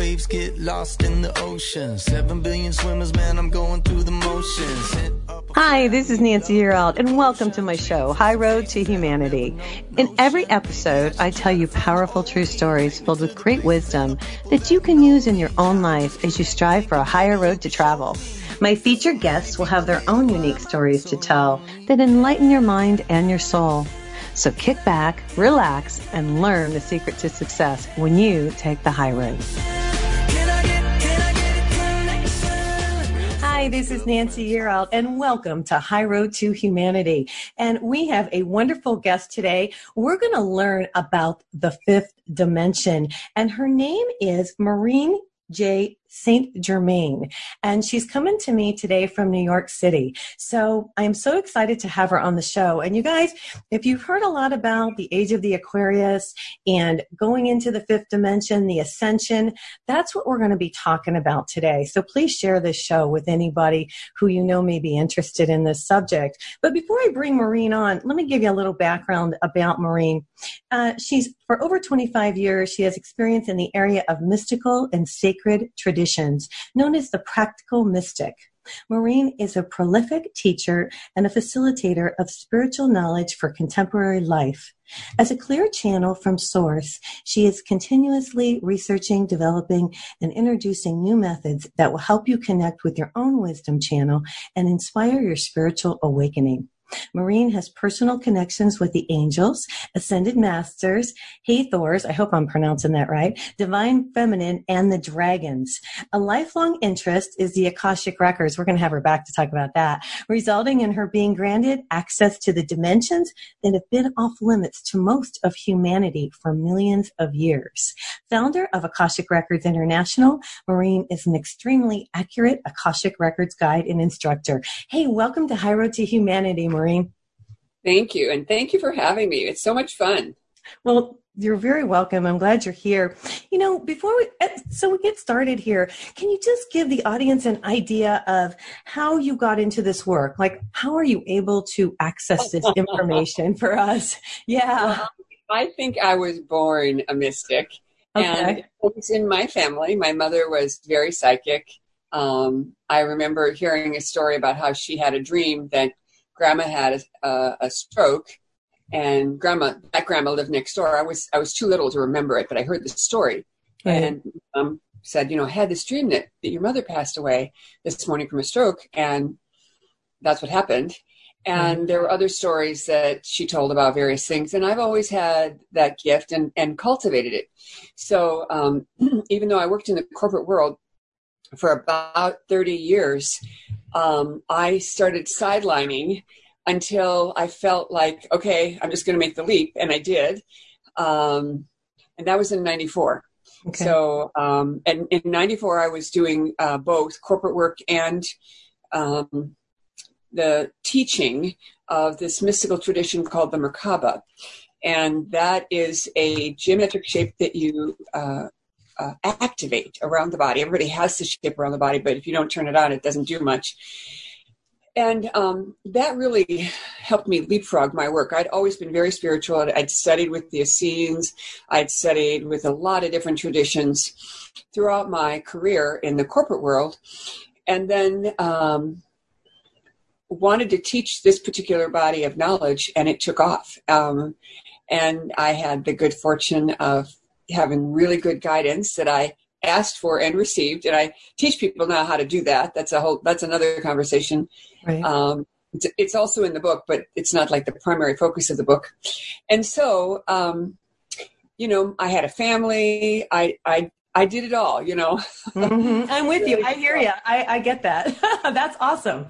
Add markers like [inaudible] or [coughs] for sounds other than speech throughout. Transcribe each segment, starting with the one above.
waves get lost in the ocean. Seven billion swimmers, man, I'm going through the motions. Hi, this is Nancy Yearout, and welcome to my show, High Road to Humanity. In every episode, I tell you powerful true stories filled with great wisdom that you can use in your own life as you strive for a higher road to travel. My featured guests will have their own unique stories to tell that enlighten your mind and your soul. So kick back, relax, and learn the secret to success when you take the high road. Hi, this is Nancy Yearout, and welcome to High Road to Humanity. And we have a wonderful guest today. We're going to learn about the fifth dimension, and her name is Maureen J. St. Germain. And she's coming to me today from New York City. So I'm so excited to have her on the show. And you guys, if you've heard a lot about the age of the Aquarius and going into the fifth dimension, the ascension, that's what we're going to be talking about today. So please share this show with anybody who you know may be interested in this subject. But before I bring Maureen on, let me give you a little background about Maureen. Uh, she's for over 25 years, she has experience in the area of mystical and sacred tradition traditions known as the practical mystic. Maureen is a prolific teacher and a facilitator of spiritual knowledge for contemporary life. As a clear channel from source, she is continuously researching, developing, and introducing new methods that will help you connect with your own wisdom channel and inspire your spiritual awakening. Maureen has personal connections with the angels, ascended masters, Hathors, I hope I'm pronouncing that right, divine feminine, and the dragons. A lifelong interest is the Akashic records. We're going to have her back to talk about that, resulting in her being granted access to the dimensions that have been off limits to most of humanity for millions of years. Founder of Akashic Records International, Maureen is an extremely accurate Akashic Records guide and instructor. Hey, welcome to High Road to Humanity, Maureen. Maureen. Thank you. And thank you for having me. It's so much fun. Well, you're very welcome. I'm glad you're here. You know, before we, eh, so we get started here, can you just give the audience an idea of how you got into this work? Like, how are you able to access this [laughs] information for us? Yeah. Well, I think I was born a mystic. Okay. And it was in my family. My mother was very psychic. Um, I remember hearing a story about how she had a dream that grandma had a, a, stroke and grandma that grandma lived next door. I was i was too little to remember it but i heard the story. Right. and um, said you know I had this dream that, that your mother passed away this morning from a stroke and that's what happened. And there were other stories that she told about various things and i've always had that gift and, and cultivated it. So um, [clears throat] even though i worked in the corporate world for about 30 years um, I started sidelining until I felt like, okay, I'm just going to make the leap. And I did. Um, and that was in 94. Okay. So, um, and in 94, I was doing uh, both corporate work and um, the teaching of this mystical tradition called the Merkaba. And that is a geometric shape that you uh, uh, activate around the body. Everybody has the shape around the body, but if you don't turn it on, it doesn't do much. And um, that really helped me leapfrog my work. I'd always been very spiritual. I'd studied with the Essenes. I'd studied with a lot of different traditions throughout my career in the corporate world. And then um, wanted to teach this particular body of knowledge, and it took off. Um, and I had the good fortune of having really good guidance that I asked for and received, and I teach people now how to do that. That's a whole. That's another conversation. Right. Um, it's, it's, also in the book, but it's not like the primary focus of the book. And so, um, you know, I had a family. I I I did it all. You know. mm-hmm. I'm with you. I hear you. I, I get that. [laughs] That's awesome.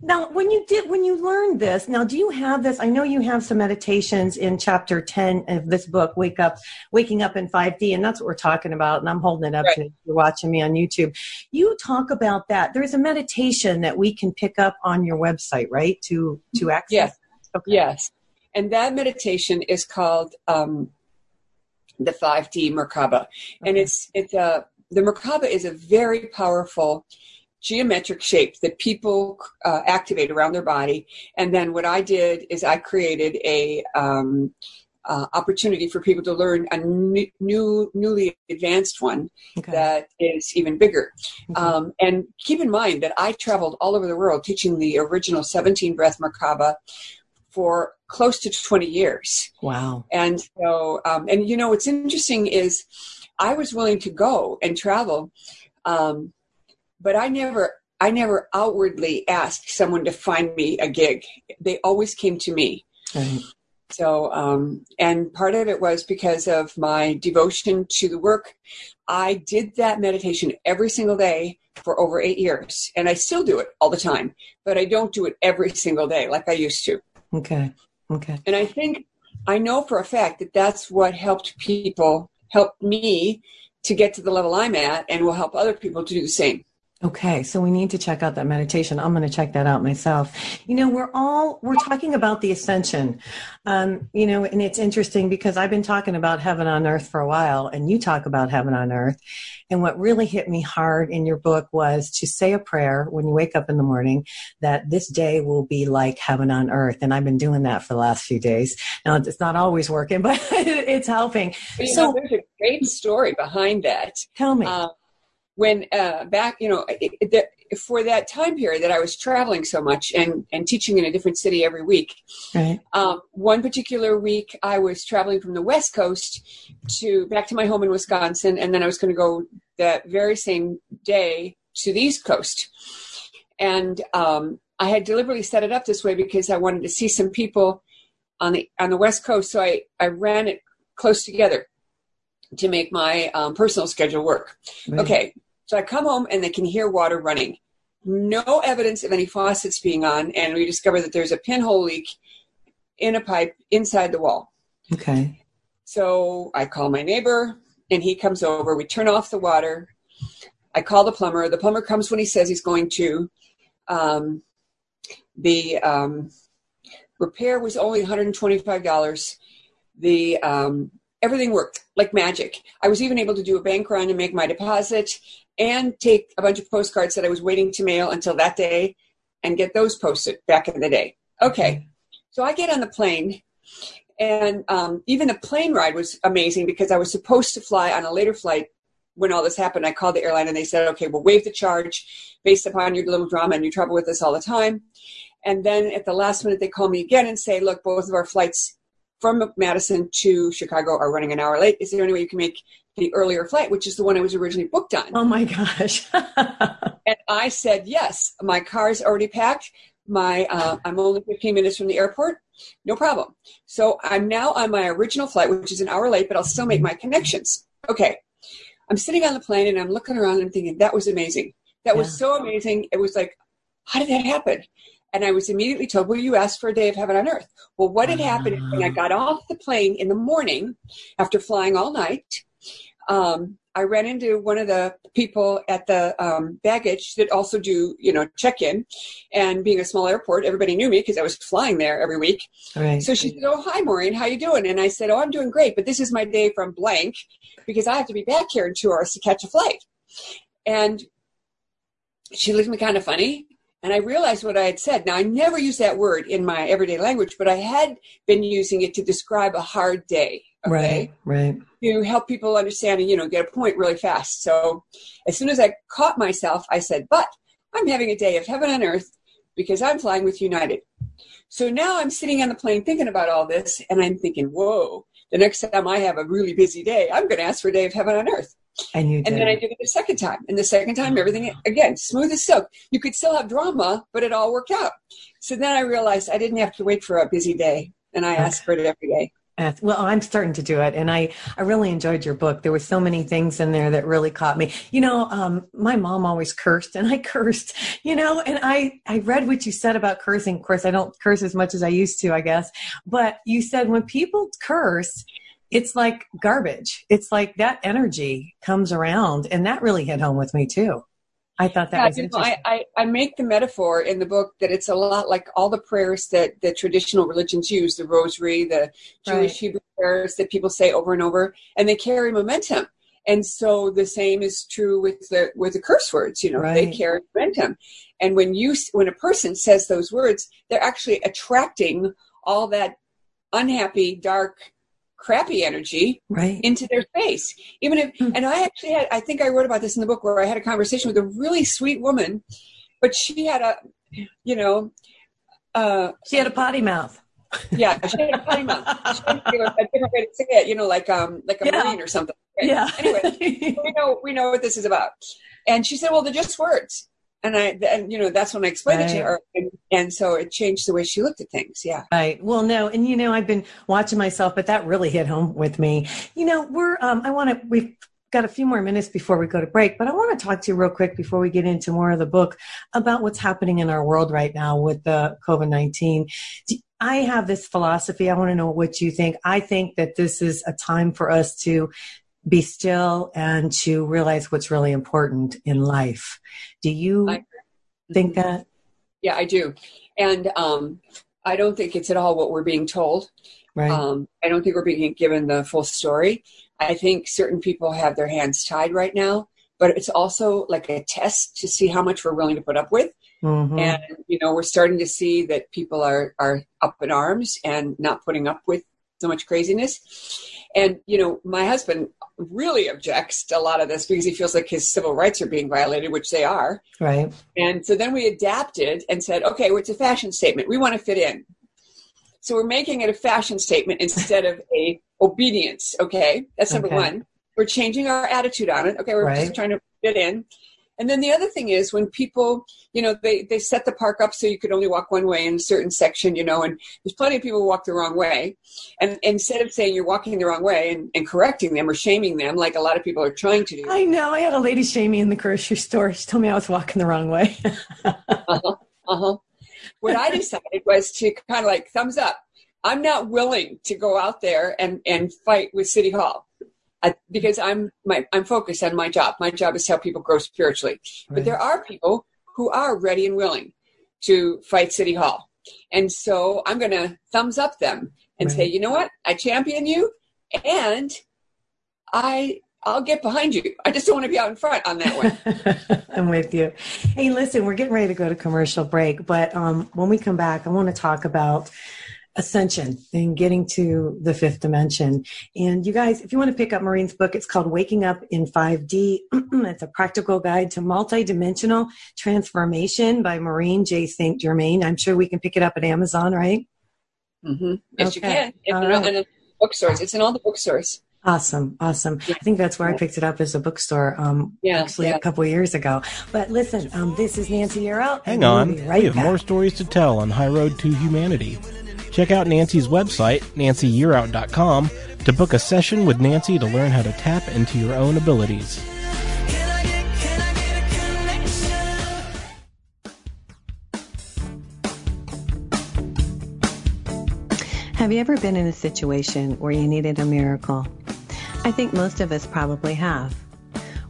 Now, when you did, when you learned this, now do you have this? I know you have some meditations in chapter 10 of this book, Wake Up, Waking Up in 5D, and that's what we're talking about. And I'm holding it up right. to you're watching me on YouTube. You talk about that. There's a meditation that we can pick up on your website, right? To, to access. Yes. Okay. Yes. And that meditation is called, um, the 5D Merkaba. Okay. And it's, it's a, the Merkaba is a very powerful geometric shapes that people uh, activate around their body. And then what I did is I created a um, uh, opportunity for people to learn a new, new newly advanced one okay. that is even bigger. Okay. Um, and keep in mind that I traveled all over the world teaching the original 17 breath Merkaba for close to 20 years. Wow. And so, um, and you know, what's interesting is I was willing to go and travel, um, but I never, I never outwardly asked someone to find me a gig. They always came to me. Right. So, um, and part of it was because of my devotion to the work. I did that meditation every single day for over eight years, and I still do it all the time, but I don't do it every single day like I used to. Okay. Okay. And I think I know for a fact that that's what helped people, helped me to get to the level I'm at, and will help other people to do the same. Okay, so we need to check out that meditation. I'm going to check that out myself. You know, we're all we're talking about the ascension, um, you know, and it's interesting because I've been talking about heaven on earth for a while, and you talk about heaven on earth. And what really hit me hard in your book was to say a prayer when you wake up in the morning that this day will be like heaven on earth. And I've been doing that for the last few days. Now it's not always working, [laughs] but it's helping. so know, there's a great story behind that. Tell me. Uh, when uh, back, you know, it, the, for that time period that I was traveling so much and, and teaching in a different city every week. Right. Um, one particular week, I was traveling from the West Coast to back to my home in Wisconsin, and then I was going to go that very same day to the East Coast. And um, I had deliberately set it up this way because I wanted to see some people on the on the West Coast. So I, I ran it close together to make my um, personal schedule work. Right. Okay, so I come home and they can hear water running. No evidence of any faucets being on, and we discover that there's a pinhole leak in a pipe inside the wall. Okay. So I call my neighbor and he comes over. We turn off the water. I call the plumber. The plumber comes when he says he's going to. Um, the um, repair was only $125. The um, everything worked like magic. I was even able to do a bank run and make my deposit and take a bunch of postcards that I was waiting to mail until that day and get those posted back in the day. Okay. So I get on the plane and um, even the plane ride was amazing because I was supposed to fly on a later flight when all this happened. I called the airline and they said, okay, we'll waive the charge based upon your little drama and you travel with us all the time. And then at the last minute, they call me again and say, look, both of our flights from Madison to Chicago are running an hour late. Is there any way you can make the earlier flight, which is the one I was originally booked on? Oh my gosh. [laughs] and I said, yes, my car's already packed. My, uh, I'm only 15 minutes from the airport. No problem. So I'm now on my original flight, which is an hour late, but I'll still make my connections. Okay. I'm sitting on the plane and I'm looking around and I'm thinking, that was amazing. That yeah. was so amazing. It was like, how did that happen? And I was immediately told, Well, you asked for a day of heaven on earth. Well, what had happened is when I got off the plane in the morning after flying all night, um, I ran into one of the people at the um, baggage that also do, you know, check in. And being a small airport, everybody knew me because I was flying there every week. Right. So she said, "Oh, hi, Maureen, how you doing?" And I said, "Oh, I'm doing great, but this is my day from blank because I have to be back here in two hours to catch a flight." And she looked at me kind of funny and I realized what I had said. Now, I never use that word in my everyday language, but I had been using it to describe a hard day. Okay? Right, right. To help people understand and, you know, get a point really fast. So as soon as I caught myself, I said, but I'm having a day of heaven on earth because I'm flying with United. So now I'm sitting on the plane thinking about all this, and I'm thinking, whoa, the next time I have a really busy day, I'm going to ask for a day of heaven on earth. And you did. And then I did it the second time. And the second time, everything, again, smooth as silk. You could still have drama, but it all worked out. So then I realized I didn't have to wait for a busy day. And I asked for it every day. Well, I'm starting to do it, and I I really enjoyed your book. There were so many things in there that really caught me. You know, um, my mom always cursed, and I [laughs] cursed. You know, and I I read what you said about cursing. Of course, I don't curse as much as I used to, I guess. But you said when people curse, it's like garbage. It's like that energy comes around, and that really hit home with me too. I thought that yeah, was interesting. Know, I, I, I, make the metaphor in the book that it's a lot like all the prayers that the traditional religions use, the rosary, the Jewish right. Hebrew prayers that people say over and over, and they carry momentum. And so the same is true with the with the curse words. You know, right. they carry momentum. And when you when a person says those words, they're actually attracting all that unhappy, dark crappy energy right. into their space. Even if, mm. and I actually had, I think I wrote about this in the book where I had a conversation with a really sweet woman, but she had a, you know, uh, she had a potty mouth. Yeah, she had a potty mouth. [laughs] She had a different way to say it, you know, like um, like a yeah. marine or something. Right? Yeah. Anyway, we know we know what this is about. And she said, "Well, they're just words." And I, and you know, that's when I explained right. it to her, and, and, so it changed the way she looked at things. Yeah. Right. Well, no, and you know, I've been watching myself, but that really hit home with me. You know, we're, um, I want to, we've got a few more minutes before we go to break, but I want to talk to you real quick before we get into more of the book about what's happening in our world right now with the COVID nineteen. I have this philosophy. I want to know what you think. I think that this is a time for us to be still and to realize what's really important in life. Do you I, think mm-hmm. that? Yeah, I do. And um, I don't think it's at all what we're being told. Right. Um, I don't think we're being given the full story. I think certain people have their hands tied right now, but it's also like a test to see how much we're willing to put up with. Mm-hmm. And you know, we're starting to see that people are are up in arms and not putting up with so much craziness. And you know, my husband really objects to a lot of this because he feels like his civil rights are being violated, which they are. Right. And so then we adapted and said, okay, well, it's a fashion statement. We want to fit in. So we're making it a fashion statement instead of a obedience. Okay, that's number okay. one. We're changing our attitude on it. Okay, we're right. just trying to fit in. And then the other thing is when people, you know, they, they set the park up so you could only walk one way in a certain section, you know, and there's plenty of people who walk the wrong way. And instead of saying you're walking the wrong way and, and correcting them or shaming them, like a lot of people are trying to do. I know. I had a lady shame me in the grocery store. She told me I was walking the wrong way. [laughs] uh-huh. Uh-huh. What I decided was to kind of like thumbs up. I'm not willing to go out there and, and fight with City Hall. I, because I'm my, I'm focused on my job. My job is to help people grow spiritually. Right. But there are people who are ready and willing to fight City Hall, and so I'm going to thumbs up them and right. say, you know what, I champion you, and I I'll get behind you. I just don't want to be out in front on that one. [laughs] I'm with you. Hey, listen, we're getting ready to go to commercial break, but um, when we come back, I want to talk about ascension and getting to the fifth dimension. And you guys, if you want to pick up Maureen's book, it's called Waking Up in 5D. [clears throat] it's a practical guide to multidimensional transformation by Maureen J. St. Germain. I'm sure we can pick it up at Amazon, right? Mm-hmm. Yes, okay. you can. If all right. in a bookstores, it's in all the bookstores. Awesome, awesome. I think that's where I picked it up as a bookstore. Um, yeah, actually yeah. a couple years ago. But listen, um, this is Nancy Yearout. Hang on, we'll right we have back. more stories to tell on High Road to Humanity. Check out Nancy's website, nancyyearout.com, to book a session with Nancy to learn how to tap into your own abilities. Have you ever been in a situation where you needed a miracle? I think most of us probably have.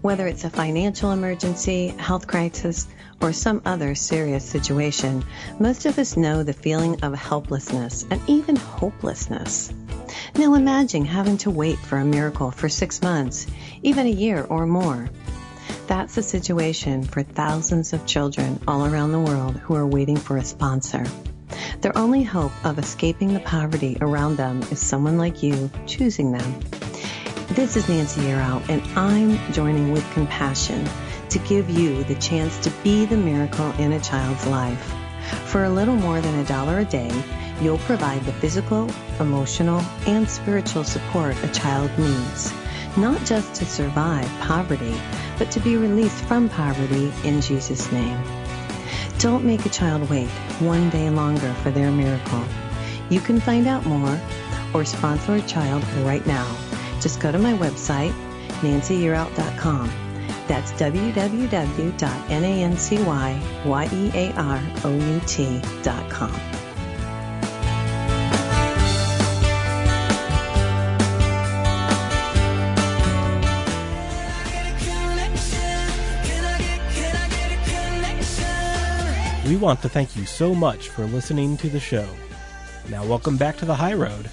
Whether it's a financial emergency, health crisis, or some other serious situation, most of us know the feeling of helplessness and even hopelessness. Now imagine having to wait for a miracle for six months, even a year or more. That's the situation for thousands of children all around the world who are waiting for a sponsor. Their only hope of escaping the poverty around them is someone like you choosing them. This is Nancy Yearout, and I'm joining with compassion to give you the chance to be the miracle in a child's life. For a little more than a dollar a day, you'll provide the physical, emotional, and spiritual support a child needs, not just to survive poverty, but to be released from poverty in Jesus' name. Don't make a child wait one day longer for their miracle. You can find out more or sponsor a child right now. Just go to my website, nancyyearout.com that's www.nancyyearout.com. We want to thank you so much for listening to the show. Now, welcome back to the High Road.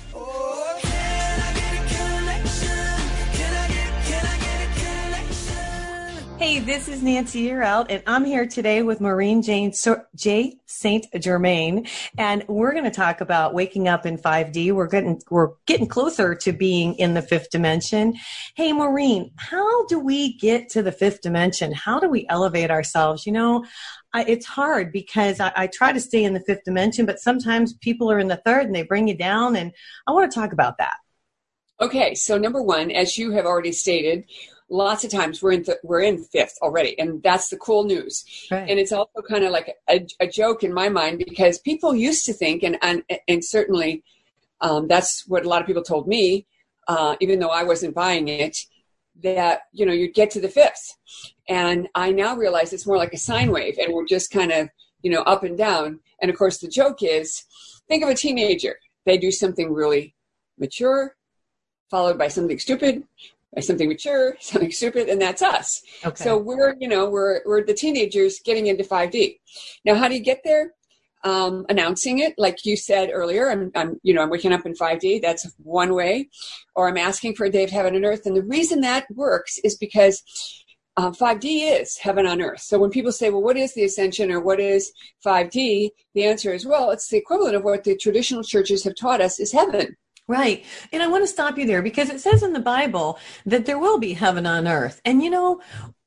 Hey, this is Nancy Yearout, and I'm here today with Maureen Jane J. Saint Germain, and we're going to talk about waking up in 5D. We're getting we're getting closer to being in the fifth dimension. Hey, Maureen, how do we get to the fifth dimension? How do we elevate ourselves? You know, I, it's hard because I, I try to stay in the fifth dimension, but sometimes people are in the third and they bring you down, and I want to talk about that. Okay, so number one, as you have already stated, lots of times we're in th- we're in fifth already and that's the cool news. Right. and it's also kind of like a, a, joke in my mind because people used to think and and, and certainly um, that's what a lot of people told me uh, even though i wasn't buying it that you know you'd get to the fifth. And i now realize it's more like a sine wave and we're just kind of you know up and down. And of course the joke is think of a teenager. They do something really mature followed by something stupid something mature, [laughs] something stupid, and that's us. Okay. So we're, you know, we're we're the teenagers getting into 5D. Now, how do you get there? Um, announcing it, like you said earlier, I'm, I'm, you know, I'm waking up in 5D. That's one way, or I'm asking for a day of heaven and earth. And the reason that works is because uh, 5D is heaven on earth. So when people say, well, what is the ascension or what is 5D? The answer is, well, it's the equivalent of what the traditional churches have taught us is heaven. Right. And I want to stop you there because it says in the Bible that there will be heaven on earth. And you know,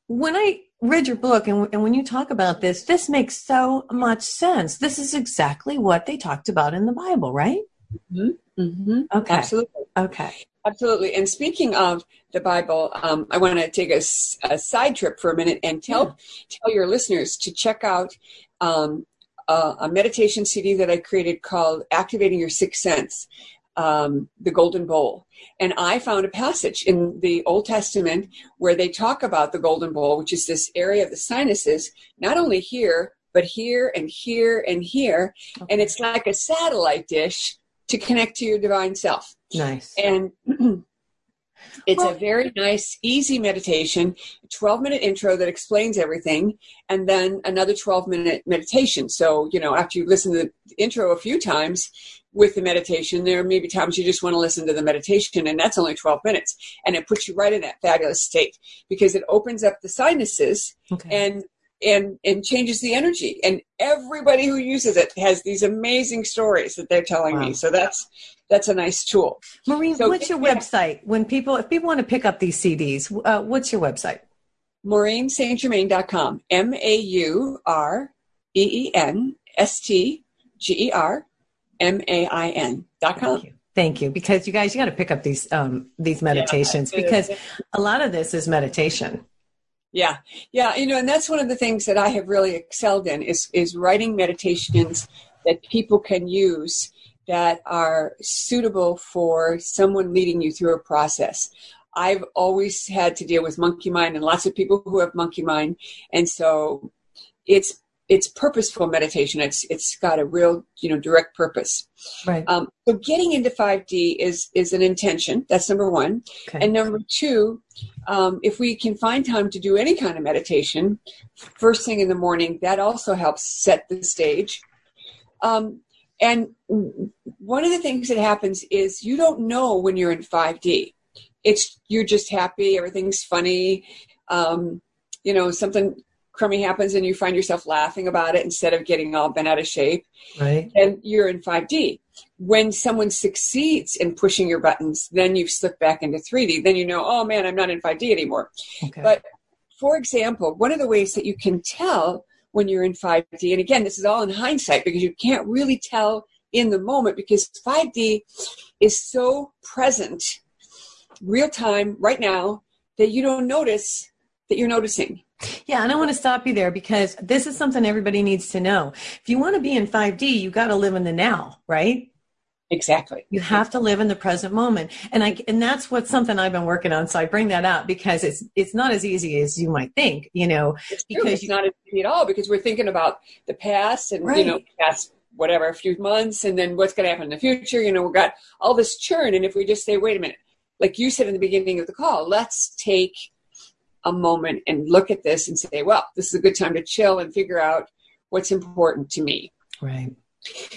when I read your book and, and when you talk about this, this makes so much sense. This is exactly what they talked about in the Bible, right? Mm-hmm. Mm-hmm. Okay. Absolutely. Okay. Absolutely. And speaking of the Bible, um, I want to take a, a, side trip for a minute and tell yeah. tell your listeners to check out um, a, a meditation CD that I created called "Activating Your Sixth Sense." Um, the Golden Bowl. And I found a passage in the Old Testament where they talk about the Golden Bowl, which is this area of the sinuses, not only here, but here and here and here. Okay. And it's like a satellite dish to connect to your divine self. Nice. And [clears throat] it's a very nice, easy meditation, 12 minute intro that explains everything, and then another 12 minute meditation. So, you know, after you listen to the intro a few times, with the meditation. There may be times you just want to listen to the meditation, and that's only 12 minutes. And it puts you right in that fabulous state because it opens up the sinuses okay. and and and changes the energy. And everybody who uses it has these amazing stories that they're telling wow. me. So that's that's a nice tool. Maureen, so, what's your yeah. website? When people if people want to pick up these CDs, uh, what's your website? MaureenSaintGermain.com. M A U R E E N S T G E R M-A-I-N dot com. Thank you. Thank you. Because you guys, you got to pick up these, um, these meditations yeah, because a lot of this is meditation. Yeah. Yeah. You know, and that's one of the things that I have really excelled in is, is writing meditations that people can use that are suitable for someone leading you through a process. I've always had to deal with monkey mind and lots of people who have monkey mind. And so it's it's purposeful meditation. It's it's got a real you know direct purpose. Right. Um, so getting into 5D is is an intention. That's number one. Okay. And number two, um, if we can find time to do any kind of meditation, first thing in the morning, that also helps set the stage. Um, and one of the things that happens is you don't know when you're in 5D. It's you're just happy, everything's funny. Um, you know, something crummy happens and you find yourself laughing about it instead of getting all bent out of shape, right? And you're in 5D. When someone succeeds in pushing your buttons, then you've slipped back into 3D. Then you know, oh man, I'm not in 5D anymore. Okay. But for example, one of the ways that you can tell when you're in 5D, and again, this is all in hindsight because you can't really tell in the moment because 5D is so present, real time, right now, that you don't notice that you're noticing. Yeah, and I want to stop you there because this is something everybody needs to know. If you want to be in 5D, you got to live in the now, right? Exactly. You have to live in the present moment. And I and that's what something I've been working on. So I bring that up because it's it's not as easy as you might think, you know, it's because it's you, not as easy at all because we're thinking about the past and right. you know, past whatever a few months and then what's gonna happen in the future. You know, we've got all this churn and if we just say, wait a minute, like you said in the beginning of the call, let's take a moment and look at this and say, well, this is a good time to chill and figure out what's important to me. Right.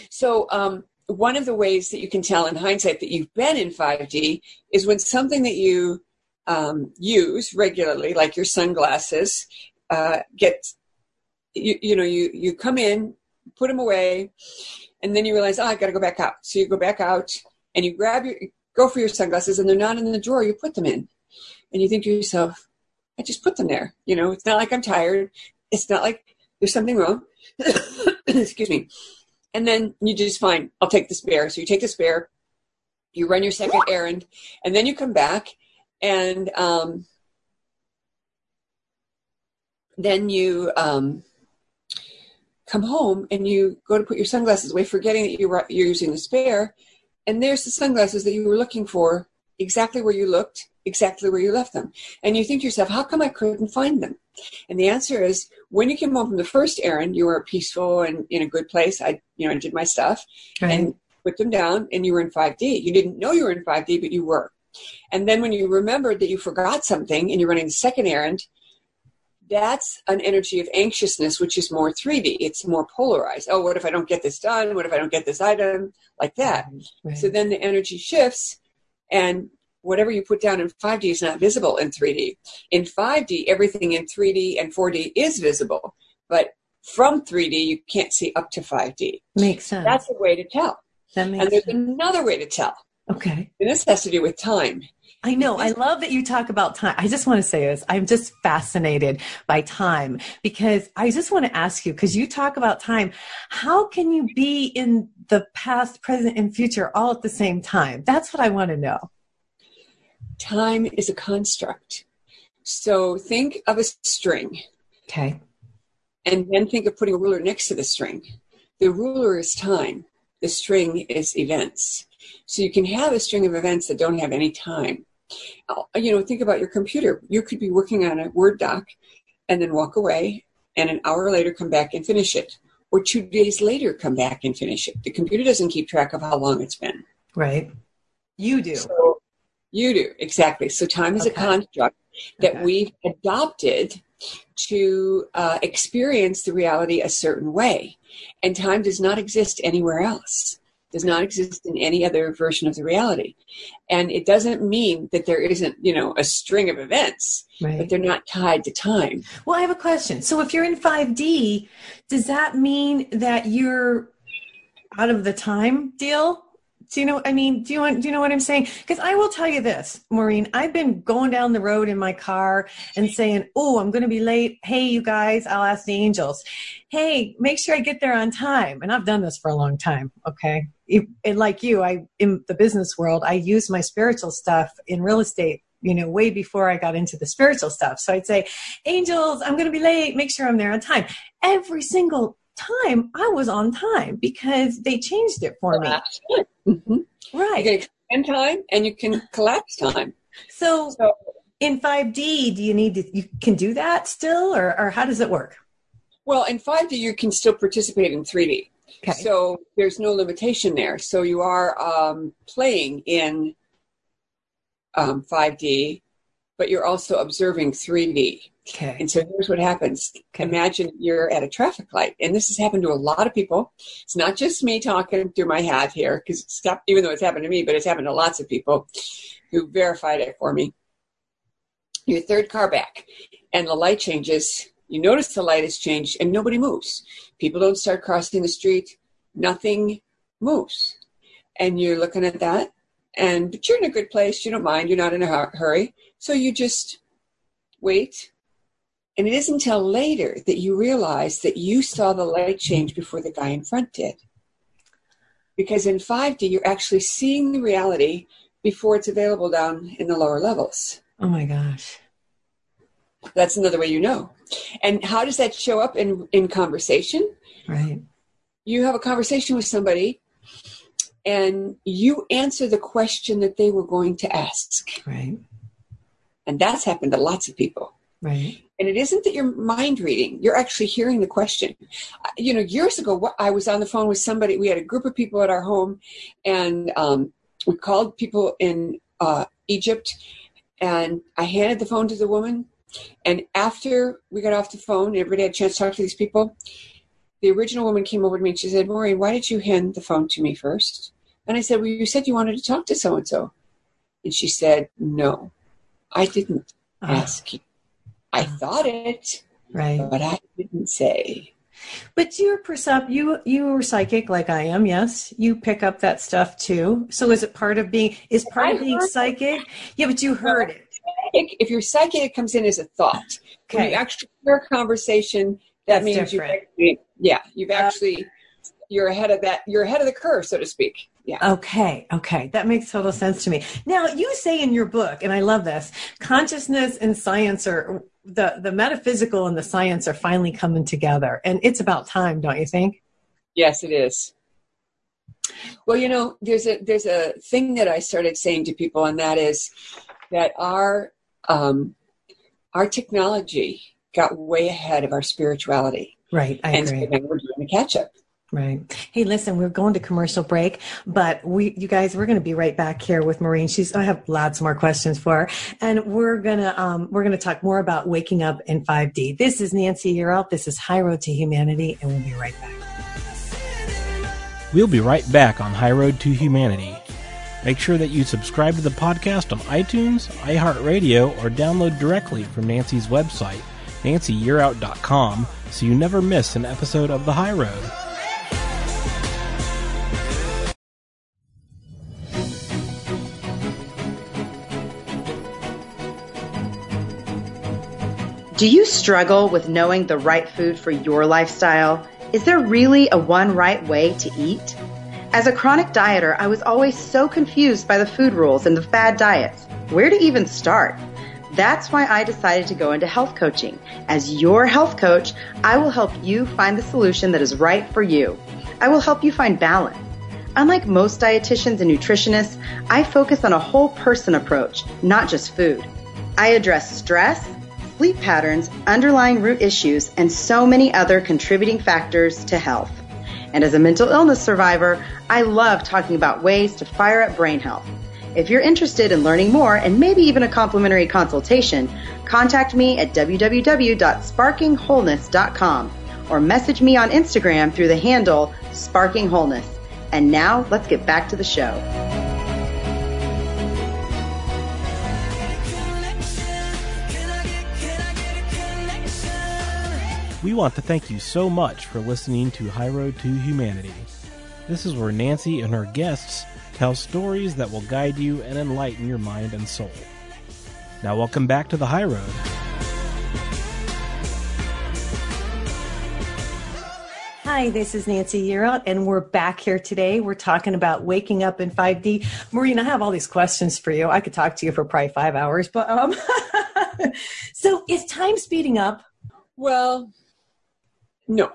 So, um, one of the ways that you can tell in hindsight that you've been in 5D is when something that you um, use regularly, like your sunglasses, uh, get you, you know you you come in, put them away, and then you realize, oh, I got to go back out. So you go back out and you grab your go for your sunglasses, and they're not in the drawer. You put them in, and you think to yourself, I just put them there. You know, it's not like I'm tired. It's not like there's something wrong. [coughs] Excuse me. And then you just fine. I'll take the spare. So you take the spare, you run your second errand, and then you come back and um, then you um, come home and you go to put your sunglasses away, forgetting that you were, you're using the spare, and there's the sunglasses that you were looking for exactly where you looked, exactly where you left them. And you think to yourself, how come I couldn't find them? And the answer is when you came home from the first errand, you were peaceful and in a good place. I, you know, I did my stuff right. and put them down and you were in 5D. You didn't know you were in 5D, but you were. And then when you remembered that you forgot something and you're running the second errand, that's an energy of anxiousness, which is more 3D. It's more polarized. Oh, what if I don't get this done? What if I don't get this item? Like that. Right. So then the energy shifts and whatever you put down in 5D is not visible in 3D. In 5D, everything in 3D and 4D is visible, but from 3D, you can't see up to 5D. Makes sense. That's a way to tell. That makes and there's sense. another way to tell. Okay. And this has to do with time. I know. I love that you talk about time. I just want to say this. I'm just fascinated by time because I just want to ask you because you talk about time. How can you be in the past, present, and future all at the same time? That's what I want to know. Time is a construct. So think of a string. Okay. And then think of putting a ruler next to the string. The ruler is time, the string is events. So you can have a string of events that don't have any time. You know, think about your computer. You could be working on a Word doc and then walk away and an hour later come back and finish it. Or two days later come back and finish it. The computer doesn't keep track of how long it's been. Right. You do. So, you do, exactly. So time is okay. a construct that okay. we've adopted to uh, experience the reality a certain way. And time does not exist anywhere else does not exist in any other version of the reality. And it doesn't mean that there isn't, you know, a string of events, right. but they're not tied to time. Well, I have a question. So if you're in 5D, does that mean that you're out of the time deal? Do you know? I mean, do you want? Do you know what I'm saying? Because I will tell you this, Maureen. I've been going down the road in my car and saying, "Oh, I'm going to be late. Hey, you guys, I'll ask the angels. Hey, make sure I get there on time." And I've done this for a long time. Okay, and like you, I in the business world, I use my spiritual stuff in real estate you know, way before I got into the spiritual stuff. So I'd say, angels, I'm going to be late. Make sure I'm there on time. Every single time I was on time because they changed it for me. Mm-hmm. Right. You can extend time and you can collapse time. So, so, in 5D, do you need to, you can do that still or, or how does it work? Well, in 5D, you can still participate in 3D. Okay. So there's no limitation there. So you are um, playing in um, 5D, but you're also observing 3D. Okay. And so here's what happens. Okay. Imagine you're at a traffic light, and this has happened to a lot of people. It's not just me talking through my hat here, because stop, even though it's happened to me, but it's happened to lots of people who verified it for me. Your third car back, and the light changes. You notice the light has changed, and nobody moves. People don't start crossing the street. Nothing moves, and you're looking at that, and but you're in a good place. You don't mind. You're not in a hurry, so you just wait and it isn't until later that you realize that you saw the light change before the guy in front did. Because in 5D, you're actually seeing the reality before it's available down in the lower levels. Oh my gosh. That's another way you know. And how does that show up in, in conversation? Right. You have a conversation with somebody and you answer the question that they were going to ask. Right. And that's happened to lots of people. Right. And it isn't that you're mind reading, you're actually hearing the question. You know, years ago, I was on the phone with somebody, we had a group of people at our home, and um, we called people in uh, Egypt, and I handed the phone to the woman. And after we got off the phone, everybody had a chance to talk to these people. The original woman came over to me and she said, Maureen, why did you hand the phone to me first? And I said, Well, you said you wanted to talk to so and so. And she said, No. I didn't uh, ask you. I oh. thought it, right, but I didn't say. But you're percept you you were psychic like I am. Yes, you pick up that stuff too. So is it part of being is part I of being psychic? It. Yeah, but you heard well, it. If you're psychic, it comes in as a thought. Okay. When you actually hear a conversation, that That's means you yeah you've uh, actually you're ahead of that you're ahead of the curve, so to speak. Yeah. Okay. Okay. That makes total sense to me. Now, you say in your book, and I love this, consciousness and science are the, the metaphysical and the science are finally coming together. And it's about time, don't you think? Yes, it is. Well, you know, there's a there's a thing that I started saying to people, and that is that our um, our technology got way ahead of our spirituality. Right, I and agree. So we're doing a catch up. Right. Hey, listen, we're going to commercial break, but we, you guys, we're going to be right back here with Maureen. She's, I have lots more questions for her, and we're gonna, um, we're gonna talk more about waking up in 5D. This is Nancy Yearout. This is High Road to Humanity, and we'll be right back. We'll be right back on High Road to Humanity. Make sure that you subscribe to the podcast on iTunes, iHeartRadio, or download directly from Nancy's website, nancyyearout.com, so you never miss an episode of The High Road. Do you struggle with knowing the right food for your lifestyle? Is there really a one right way to eat? As a chronic dieter, I was always so confused by the food rules and the fad diets. Where to even start? That's why I decided to go into health coaching. As your health coach, I will help you find the solution that is right for you. I will help you find balance. Unlike most dietitians and nutritionists, I focus on a whole person approach, not just food. I address stress, sleep patterns, underlying root issues, and so many other contributing factors to health. And as a mental illness survivor, I love talking about ways to fire up brain health. If you're interested in learning more and maybe even a complimentary consultation, contact me at www.sparkingwholeness.com or message me on Instagram through the handle Sparking Wholeness. And now let's get back to the show. We want to thank you so much for listening to High Road to Humanity. This is where Nancy and her guests tell stories that will guide you and enlighten your mind and soul. Now, welcome back to the High Road. Hi, this is Nancy Yearout, and we're back here today. We're talking about waking up in 5D. Maureen, I have all these questions for you. I could talk to you for probably five hours, but um, [laughs] so is time speeding up? Well, no.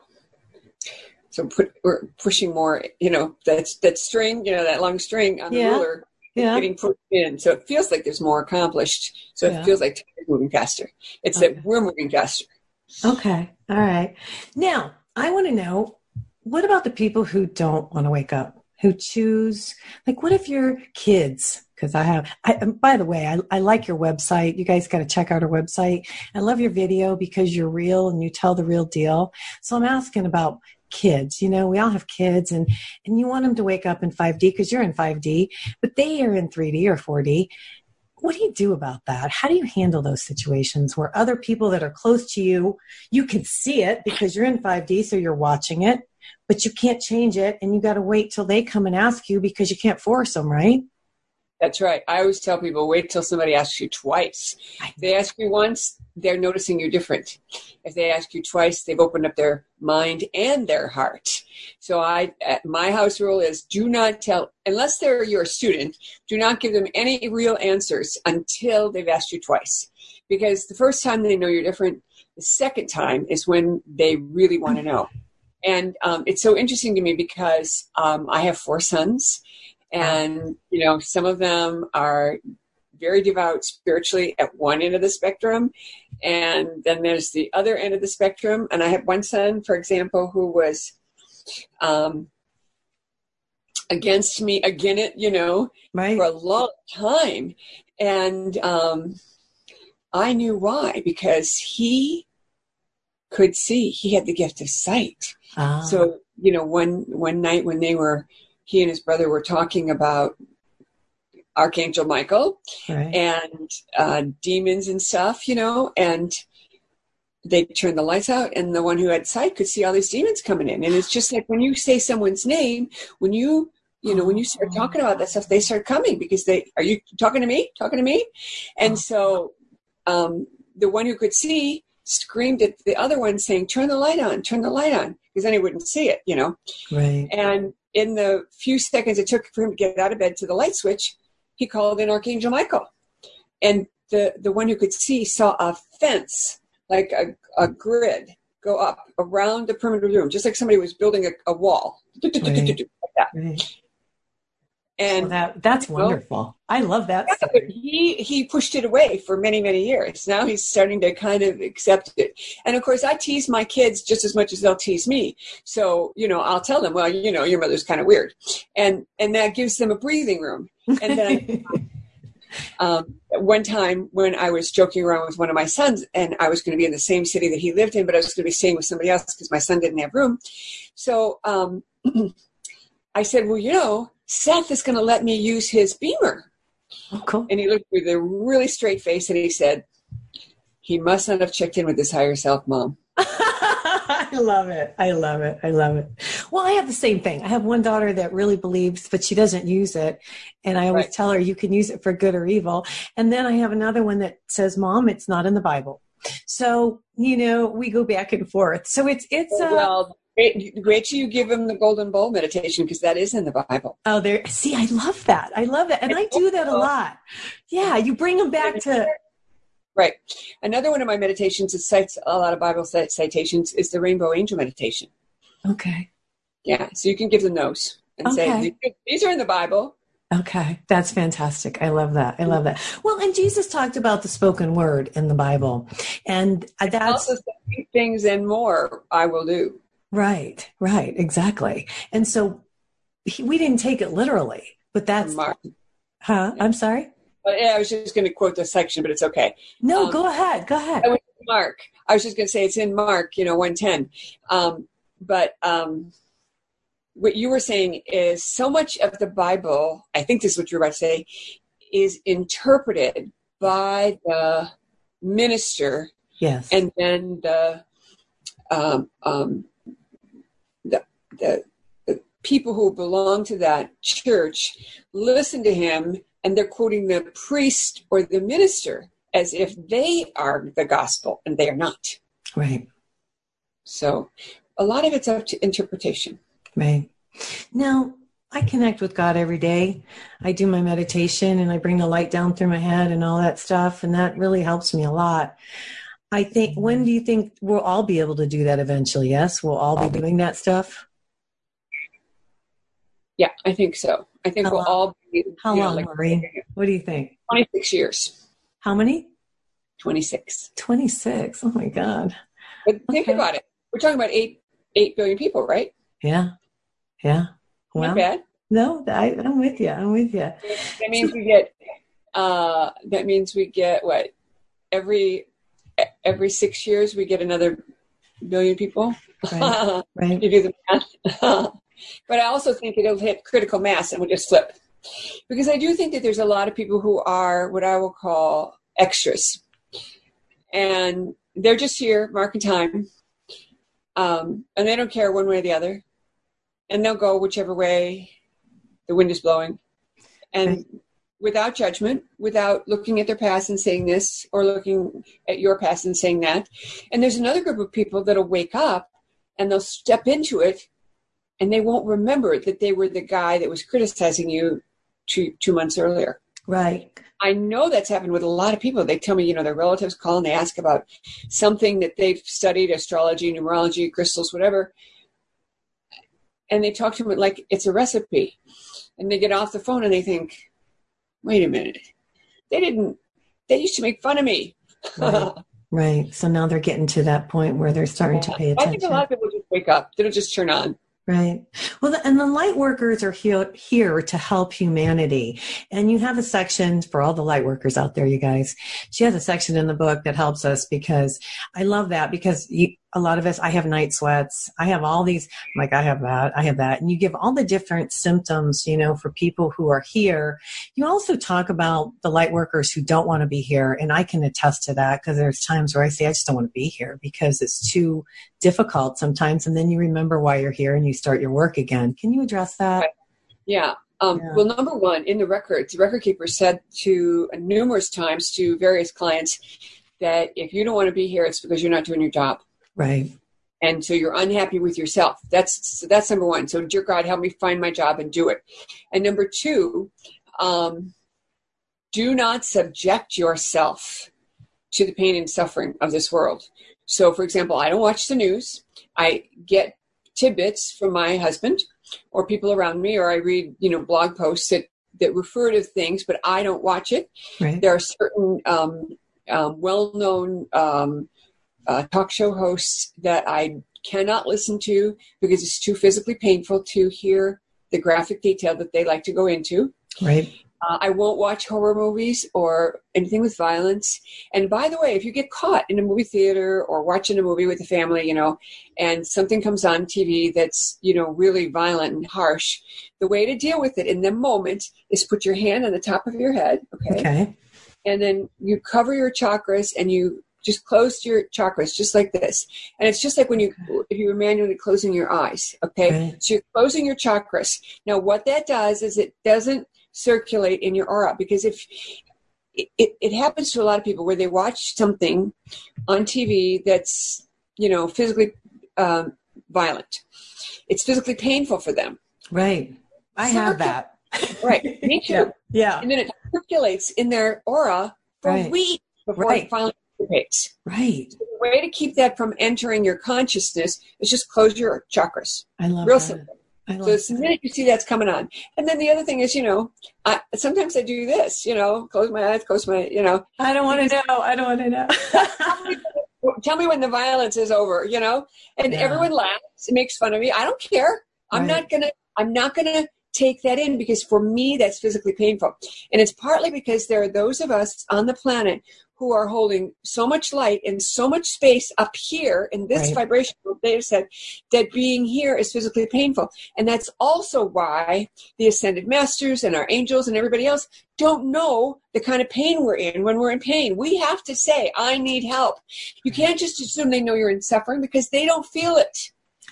So put, we're pushing more, you know, that's that string, you know, that long string on the yeah. ruler yeah. getting pushed in. So it feels like there's more accomplished. So yeah. it feels like we're moving faster. It's okay. that we're moving faster. Okay. All right. Now, I want to know what about the people who don't want to wake up, who choose, like, what if your kids because I have. I, by the way, I, I like your website. You guys got to check out our website. I love your video because you're real and you tell the real deal. So I'm asking about kids. You know, we all have kids, and and you want them to wake up in 5D because you're in 5D, but they are in 3D or 4D. What do you do about that? How do you handle those situations where other people that are close to you, you can see it because you're in 5D, so you're watching it, but you can't change it, and you got to wait till they come and ask you because you can't force them, right? That's right. I always tell people wait till somebody asks you twice. If they ask you once, they're noticing you're different. If they ask you twice, they've opened up their mind and their heart. So I, my house rule is do not tell, unless they're your student, do not give them any real answers until they've asked you twice. Because the first time they know you're different, the second time is when they really want to know. And um, it's so interesting to me because um, I have four sons and, you know, some of them are very devout spiritually at one end of the spectrum. And then there's the other end of the spectrum. And I have one son, for example, who was um, against me, again it, you know, right. for a long time. And um, I knew why, because he could see, he had the gift of sight. Ah. So, you know, one one night when they were he and his brother were talking about Archangel Michael Right. and uh, demons and stuff, you know, and they turned the lights out, and the one who had sight could see all these demons coming in. And it's just like when you say someone's name, when you you know when you start talking about that stuff, they start coming because they are you talking to me, talking to me, and so um, the one who could see screamed at the other one saying, "Turn the light on, turn the light on," because then he wouldn't see it, you know. Right. And in the few seconds it took for him to get out of bed to the light switch, he called in Archangel Michael. And the, the one who could see saw a fence, like a, a grid, go up around the perimeter of the room, just like somebody was building a, a wall. [laughs] Like that. Right. And Well, that that's wonderful. I love that. Yeah, he he pushed it away for many many years. Now he's starting to kind of accept it. And of course, I tease my kids just as much as they'll tease me. So you know, I'll tell them, well, you know, your mother's kind of weird, and and that gives them a breathing room. And then [laughs] um, one time when I was joking around with one of my sons, and I was going to be in the same city that he lived in, but I was going to be staying with somebody else because my son didn't have room. So um, [clears throat] I said, well, you know, Seth is going to let me use his Beamer. oh, cool. And he looked with a really straight face and he said, He must not have checked in with his higher self, mom. [laughs] I love it. I love it. I love it. Well, I have the same thing. I have one daughter that really believes, but she doesn't use it. And I always Right. tell her you can use it for good or evil. And then I have another one that says, Mom, it's not in the Bible. So, you know, we go back and forth. So it's, it's, uh, well, wait, wait till you give him the golden bowl meditation because that is in the Bible. oh, there, see, I love that. I love that. And I do that a lot. Yeah. You bring them back to, Right. Another one of my meditations that cites a lot of Bible citations is the Rainbow Angel meditation. okay. Yeah. So you can give them those and Okay. say, These are in the Bible. Okay, that's fantastic. I love that. I love that. Well, and Jesus talked about the spoken word in the Bible, and uh, that's Also, things and more I will do. Right, right, exactly. And so he, we didn't take it literally, but that's Mark. huh? I'm sorry. But, yeah, I was just going to quote the section, but it's okay. No, Um, go ahead. Go ahead. I went to Mark. I was just going to say it's in Mark, you know, 110. Um, but um, what you were saying is so much of the Bible, I think this is what you're about to say, is interpreted by the minister Yes. and then the um, um, the, the people who belong to that church listen to him and they're quoting the priest or the minister as if they are the gospel and they are not right. so a lot of it's up to interpretation Right. Now, I connect with God every day. I do my meditation and I bring the light down through my head and all that stuff. And that really helps me a lot. I think, when do you think we'll all be able to do that eventually? Yes, we'll all be doing that stuff. Yeah i think so i think How we'll long? all be How you know, long, like Maureen? What do you think? 26 years How many? 26 26. Oh my God. but think Okay. about it we're talking about 8 8 billion people right Yeah. Yeah. not bad no, I, I'm with you. I'm with you. That means we get. Uh, that means we get what every every six years we get another billion people. Right. [laughs] Right. you do the math. [laughs] but I also think it'll hit critical mass and we'll just flip, because I do think that there's a lot of people who are what I will call extras, and they're just here marking time, um, and they don't care one way or the other, and they'll go whichever way the wind is blowing, and Right. without judgment, without looking at their past and saying this, or looking at your past and saying that. And there's another group of people that'll wake up and they'll step into it, and they won't remember that they were the guy that was criticizing you two two months earlier. Right. I know that's happened with a lot of people. They tell me, you know, their relatives call and they ask about something that they've studied, astrology, numerology, crystals, whatever. And they talk to them like it's a recipe. And they get off the phone and they think, wait a minute. They didn't, they used to make fun of me. Right. [laughs] Right. So now they're getting to that point where they're starting to pay attention. I think a lot of people just wake up. They don't just turn on. Right. Well, and the light workers are here, here to help humanity. And you have a section for all the light workers out there, you guys. She has a section in the book that helps us because I love that because you, a lot of us, I have night sweats. I have all these, I'm like, I have that, I have that. And you give all the different symptoms, you know, for people who are here. You also talk about the light workers who don't want to be here. And I can attest to that because there's times where I say, I just don't want to be here because it's too difficult sometimes. And then you remember why you're here and you start your work again. Can you address that? Yeah. Um, yeah. Well, number one, in the records, the record keeper said to uh, numerous times to various clients that if you don't want to be here, it's because you're not doing your job. Right. And so you're unhappy with yourself. That's so that's number one. So, dear God, help me find my job and do it. And number two, um, do not subject yourself to the pain and suffering of this world. So, for example, I don't watch the news. I get tidbits from my husband or people around me, or I read, you know, blog posts that, that refer to things, but I don't watch it. Right. There are certain um, um, well-known um, uh, talk show hosts that I cannot listen to because it's too physically painful to hear the graphic detail that they like to go into. Right. Uh, I won't watch horror movies or anything with violence. And by the way, if you get caught in a movie theater or watching a movie with the family, you know, and something comes on TV that's, you know, really violent and harsh, the way to deal with it in the moment is put your hand on the top of your head. Okay. Okay. And then you cover your chakras and you just close your chakras just like this. And it's just like when you, if you were manually closing your eyes. Okay. Right. So you're closing your chakras. Now, what that does is it doesn't circulate in your aura because if it, it, it happens to a lot of people where they watch something on TV that's, you know, physically um, violent. It's physically painful for them. Right. I have that. right. [laughs] Me too. Yeah. yeah. And then it circulates in their aura for right. weeks before right. it finally Right. So the way to keep that from entering your consciousness is just close your chakras. I love Real that. simple so the minute you see that's coming on, and then the other thing is, you know, I, sometimes I do this, you know, close my eyes, close my, you know. I don't want to know. I don't want to know. [laughs] Tell me when the violence is over, you know, and yeah. everyone laughs, makes fun of me. I don't care. I'm right. not gonna. I'm not gonna take that in because for me that's physically painful, and it's partly because there are those of us on the planet who are holding so much light and so much space up here in this right. vibrational data set that being here is physically painful. And that's also why the ascended masters and our angels and everybody else don't know the kind of pain we're in when we're in pain. We have to say, I need help. You can't just assume they know you're in suffering because they don't feel it.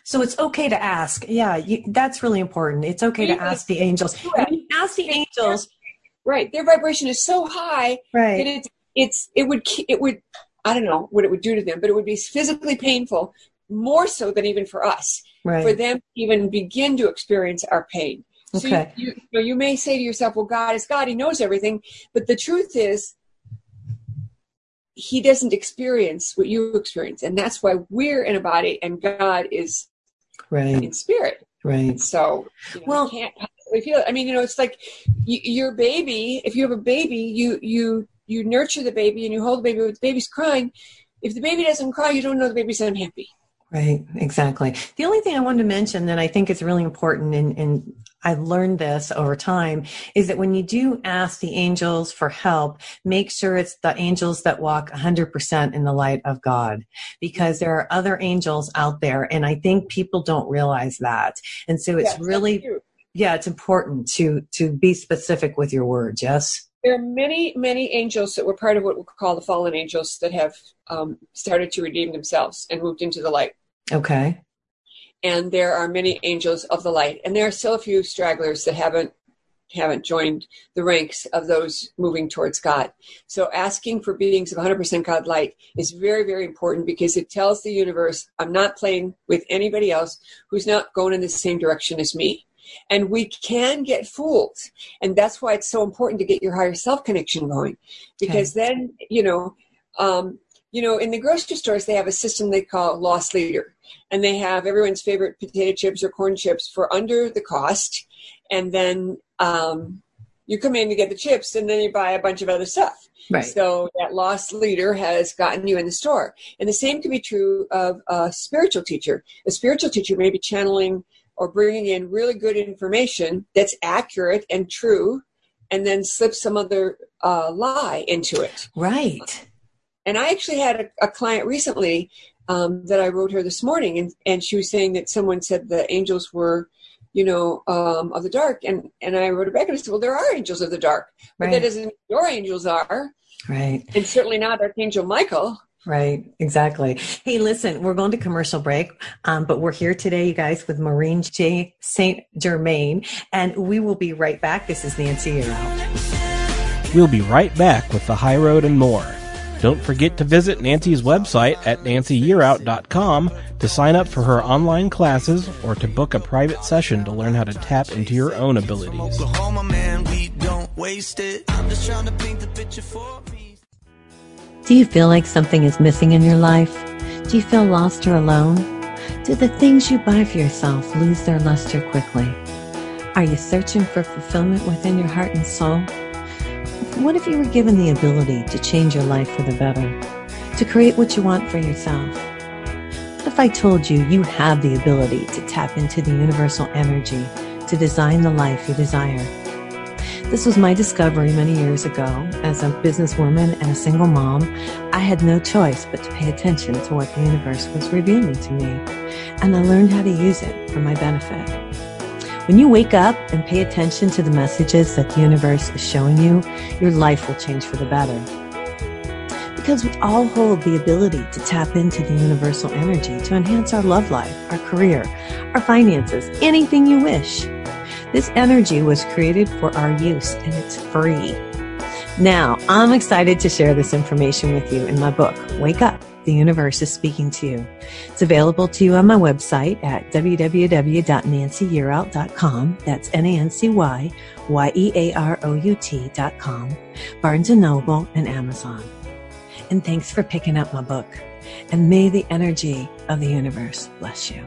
So it's okay to ask. Yeah, you, that's really important. It's okay to ask the angels. ask the angels. Right. Their vibration is so high right. that it's it's it would it would I don't know what it would do to them, but it would be physically painful more so than even for us right. for them to even begin to experience our pain. So okay. you, you, you, you may say to yourself, "Well, God is God; He knows everything," but the truth is, He doesn't experience what you experience, and that's why we're in a body and God is right in spirit. Right. So, you know, well, can't possibly feel it. I mean, you know, it's like your baby. If you have a baby, you you you nurture the baby and you hold the baby, but the baby's crying. If the baby doesn't cry, you don't know the baby's unhappy. Right, exactly. The only thing I wanted to mention that I think is really important, and, and I've learned this over time, is that when you do ask the angels for help, make sure it's the angels that walk 100% in the light of God, because there are other angels out there, and I think people don't realize that. And so it's yes, really, yeah, it's important to to be specific with your words. Yes there are many, many angels that were part of what we call the fallen angels that have um, started to redeem themselves and moved into the light. Okay. And there are many angels of the light, and there are still a few stragglers that haven't haven't joined the ranks of those moving towards God. So asking for beings of 100% God light is very, very important because it tells the universe, I'm not playing with anybody else who's not going in the same direction as me. And we can get fooled. And that's why it's so important to get your higher self connection going. Because okay. then, you know, um, you know, in the grocery stores, they have a system they call loss leader. And they have everyone's favorite potato chips or corn chips for under the cost. And then um, you come in to get the chips and then you buy a bunch of other stuff. Right. So that loss leader has gotten you in the store. And the same can be true of a spiritual teacher. A spiritual teacher may be channeling or bringing in really good information that's accurate and true and then slip some other uh, lie into it. Right. And I actually had a, a client recently um, that I wrote her this morning, and and she was saying that someone said the angels were, you know, um, of the dark, and and I wrote her back and I said, well, there are angels of the dark, but Right. that doesn't mean your angels are, Right. and certainly not Archangel Michael. Right, exactly. Hey, listen, we're going to commercial break, um, but we're here today, you guys, with Maureen J. St. Germain, and we will be right back. This is Nancy Yearout. We'll be right back with the high road and more. Don't forget to visit Nancy's website at nancyyearout.com to sign up for her online classes or to book a private session to learn how to tap into your own abilities. Do you feel like something is missing in your life? Do you feel lost or alone? Do the things you buy for yourself lose their luster quickly? Are you searching for fulfillment within your heart and soul? What if you were given the ability to change your life for the better? To create what you want for yourself? What if I told you you have the ability to tap into the universal energy to design the life you desire? This was my discovery many years ago. As a businesswoman and a single mom, I had no choice but to pay attention to what the universe was revealing to me, and I learned how to use it for my benefit. When you wake up and pay attention to the messages that the universe is showing you, your life will change for the better. Because we all hold the ability to tap into the universal energy to enhance our love life, our career, our finances, anything you wish. This energy was created for our use and it's free. Now, I'm excited to share this information with you in my book, Wake Up, the Universe is Speaking to You. It's available to you on my website at www.nancyyearout.com. That's N-A-N-C-Y-Y-E-A-R-O-U-T dot com, Barnes & Noble, and Amazon. And thanks for picking up my book. And may the energy of the universe bless you.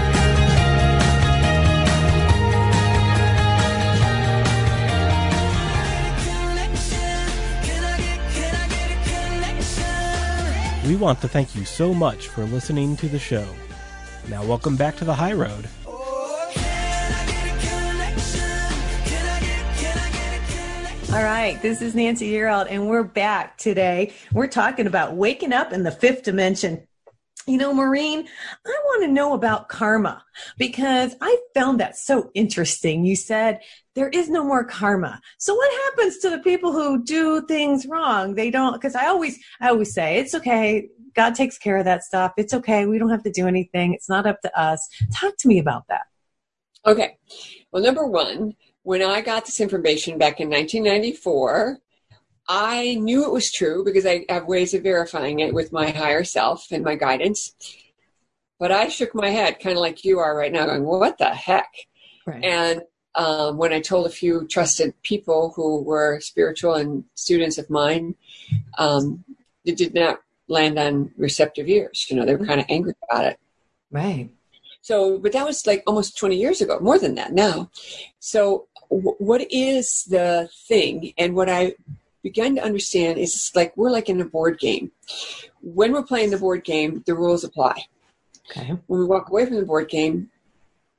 We want to thank you so much for listening to the show. Now, welcome back to the high road. All right, this is Nancy Yearout, and we're back today. We're talking about waking up in the fifth dimension. You know, Maureen, I want to know about karma because I found that so interesting. You said there is no more karma. So what happens to the people who do things wrong? They don't, because I always, I always say it's okay. God takes care of that stuff. It's okay. We don't have to do anything. It's not up to us. Talk to me about that. Okay. Well, number one, when I got this information back in 1994, I knew it was true because I have ways of verifying it with my higher self and my guidance. But I shook my head, kind of like you are right now, going, What the heck? Right. And um, when I told a few trusted people who were spiritual and students of mine, um, it did not land on receptive ears. You know, they were kind of angry about it. Right. So, but that was like almost 20 years ago, more than that now. So, w- what is the thing? And what I began to understand is it's like we're like in a board game. When we're playing the board game, the rules apply. Okay. When we walk away from the board game,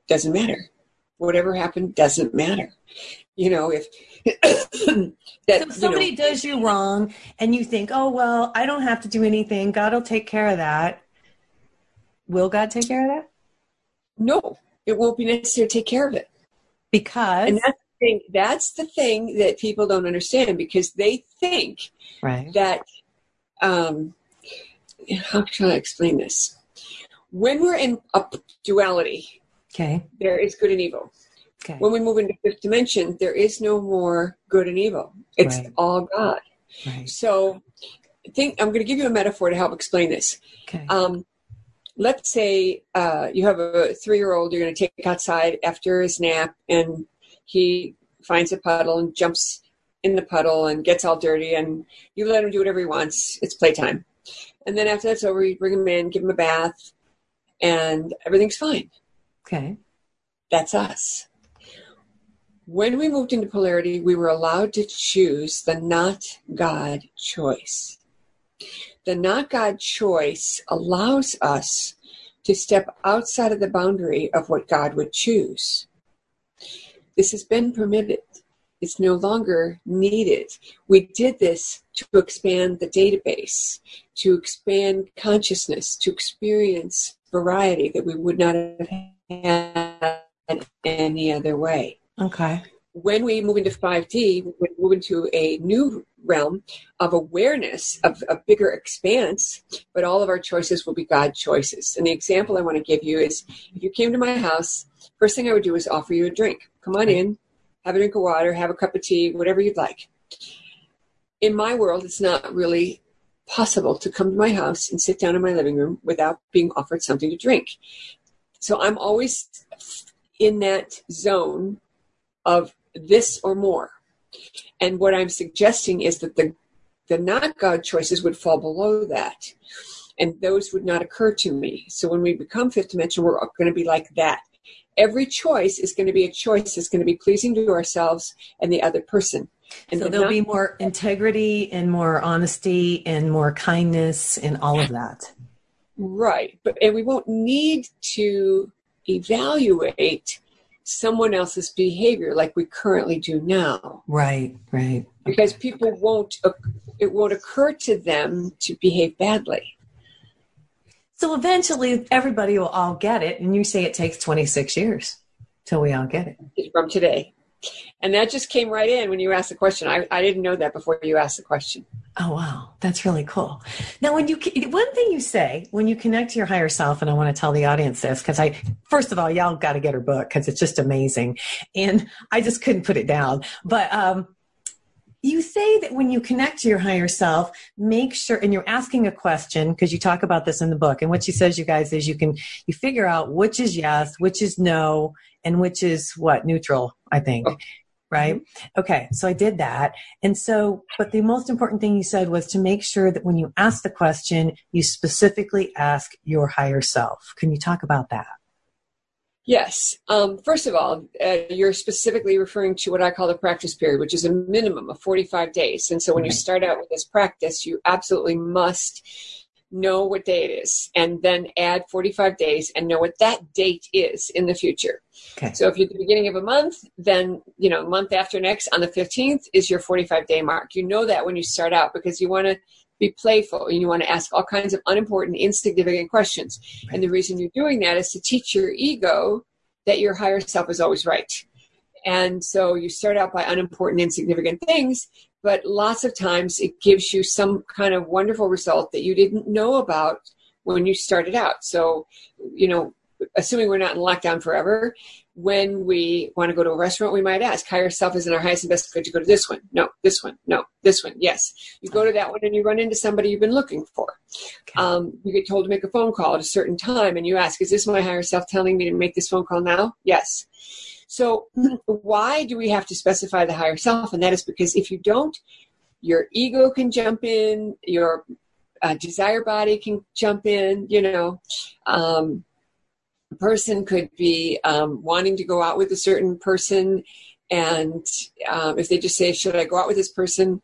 doesn't matter. Whatever happened doesn't matter. You know, if [coughs] that So you if somebody know, does you wrong and you think, oh, well, I don't have to do anything. God will take care of that. Will God take care of that? no, it won't be necessary to take care of it. Because, And that's the thing. That's the thing that people don't understand because they think right. that um, how can I explain this? When we're in a duality, Okay. there is good and evil. Okay. When we move into fifth dimension, there is no more good and evil. It's Right. all God. Right. So, think I'm going to give you a metaphor to help explain this. Okay. Um, let's say uh, you have a three-year-old you're going to take outside after his nap, and he finds a puddle and jumps in the puddle and gets all dirty, and you let him do whatever he wants. It's playtime, and then after that's over, you bring him in, give him a bath, and everything's fine. Okay. That's us. When we moved into polarity, we were allowed to choose the not God choice. The not God choice allows us to step outside of the boundary of what God would choose. This has been permitted. It's no longer needed. We did this to expand the database, to expand consciousness, to experience variety that we would not have had any other way Okay. when we move into 5D, we move into a new realm of awareness of a bigger expanse, but all of our choices will be God choices. And the example I want to give you is if you came to my house, first thing I would do is offer you a drink. Come on in, have a drink of water, have a cup of tea, whatever you'd like. In my world, it's not really possible to come to my house and sit down in my living room without being offered something to drink. So I'm always in that zone of this or more. And what I'm suggesting is that the the not God choices would fall below that. And those would not occur to me. So when we become fifth dimension, we're going to be like that. Every choice is going to be a choice that's going to be pleasing to ourselves and the other person. And So the there'll not- be more integrity and more honesty and more kindness and all of that. Right. But and we won't need to evaluate someone else's behavior like we currently do now. Right. Right. because people won't it won't occur to them to behave badly So eventually everybody will all get it. And you say it takes 26 years till we all get it. from today and that just came right in when you asked the question i, I didn't know that before you asked the question Oh, wow. That's really cool. Now, when you, one thing you say when you connect to your higher self, and I want to tell the audience this because I, first of all, y'all got to get her book because it's just amazing. And I just couldn't put it down. But, um, you say that when you connect to your higher self, make sure, and you're asking a question because you talk about this in the book. And what she says, you guys, is you can, you figure out which is yes, which is no, and which is what? Neutral, I think. Right? Okay. So I did that. And so, but the most important thing you said was to make sure that when you ask the question, you specifically ask your higher self. Can you talk about that? yes um, first of all uh, you're specifically referring to what i call the practice period which is a minimum of 45 days and so when you start out with this practice you absolutely must know what day it is and then add 45 days and know what that date is in the future Okay. So if you're at the beginning of a month, then you know month after next on the 15th is your 45 day mark. You know that when you start out because you want to be playful and you want to ask all kinds of unimportant, insignificant questions. And the reason you're doing that is to teach your ego that your higher self is always right. And so you start out by unimportant, insignificant things, but lots of times it gives you some kind of wonderful result that you didn't know about when you started out. So, you know, assuming we're not in lockdown forever, when we want to go to a restaurant, we might ask, higher self is in our highest and best good to go to this one. No, this one. No, this one. Yes. You go to that one and you run into somebody you've been looking for. Okay. Um, you get told to make a phone call at a certain time and you ask, is this my higher self telling me to make this phone call now? Yes. So why do we have to specify the higher self? And that is because if you don't, your ego can jump in, your uh, desire body can jump in, you know. Um, a person could be um, wanting to go out with a certain person, and um, if they just say, "Should I go out with this person?"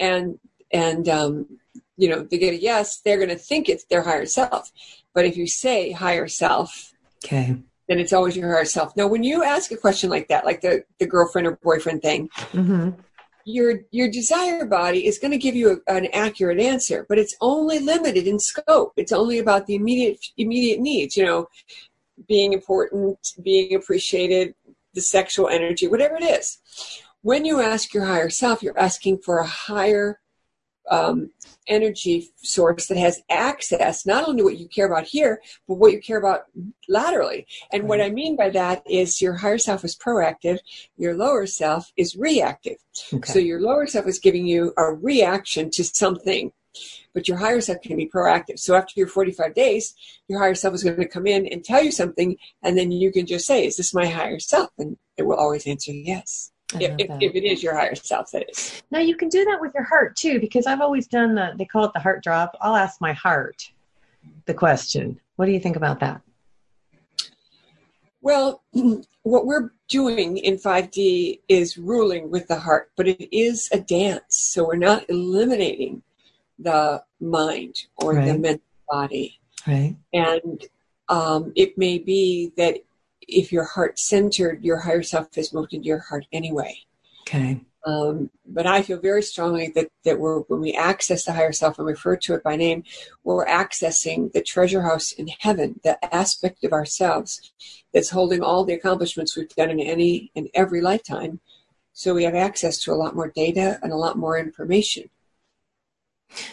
and and um, you know they get a yes, they're going to think it's their higher self. But if you say higher self, Okay. Then it's always your higher self. Now, when you ask a question like that, like the the girlfriend or boyfriend thing, Mm-hmm. your your desire body is going to give you a, an accurate answer but it's only limited in scope it's only about the immediate immediate needs you know being important being appreciated the sexual energy whatever it is when you ask your higher self you're asking for a higher um, energy source that has access not only to what you care about here, but what you care about laterally. And what I mean by that is your higher self is proactive, your lower self is reactive. Okay. So your lower self is giving you a reaction to something, but your higher self can be proactive. So after your 45 days, your higher self is going to come in and tell you something, and then you can just say, Is this my higher self? And it will always answer yes. If, if, if it is your higher self, that is. Now you can do that with your heart too, because I've always done the, they call it the heart drop. I'll ask my heart the question. What do you think about that? Well, [clears throat] what we're doing in 5D is ruling with the heart, but it is a dance. So we're not eliminating the mind or the mental body. Right. And um, it may be that if you're heart centered, your higher self has moved into your heart anyway. Okay. Um, but I feel very strongly that, that we're, when we access the higher self and refer to it by name, we're accessing the treasure house in heaven, the aspect of ourselves that's holding all the accomplishments we've done in any and every lifetime. So we have access to a lot more data and a lot more information.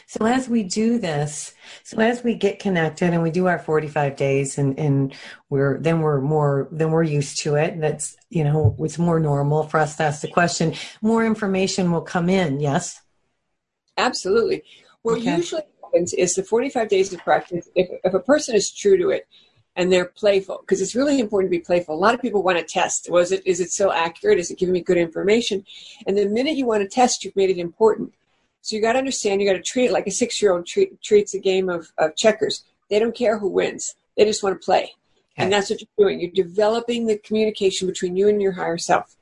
So as we do this, so as we get connected and we do our 45 days and, and we're, then we're more, then we're used to it. That's, you know, it's more normal for us to ask the question. More information will come in. Yes. Absolutely. What Okay. usually happens is the 45 days of practice, if, if a person is true to it and they're playful, because it's really important to be playful. A lot of people want to test. Was it, is it so accurate? Is it giving me good information? And the minute you want to test, you've made it important. So you got to understand, you got to treat it like a six year old treat, treats a game of, of checkers. They don't care who wins, they just want to play. And that's what you're doing. You're developing the communication between you and your higher self.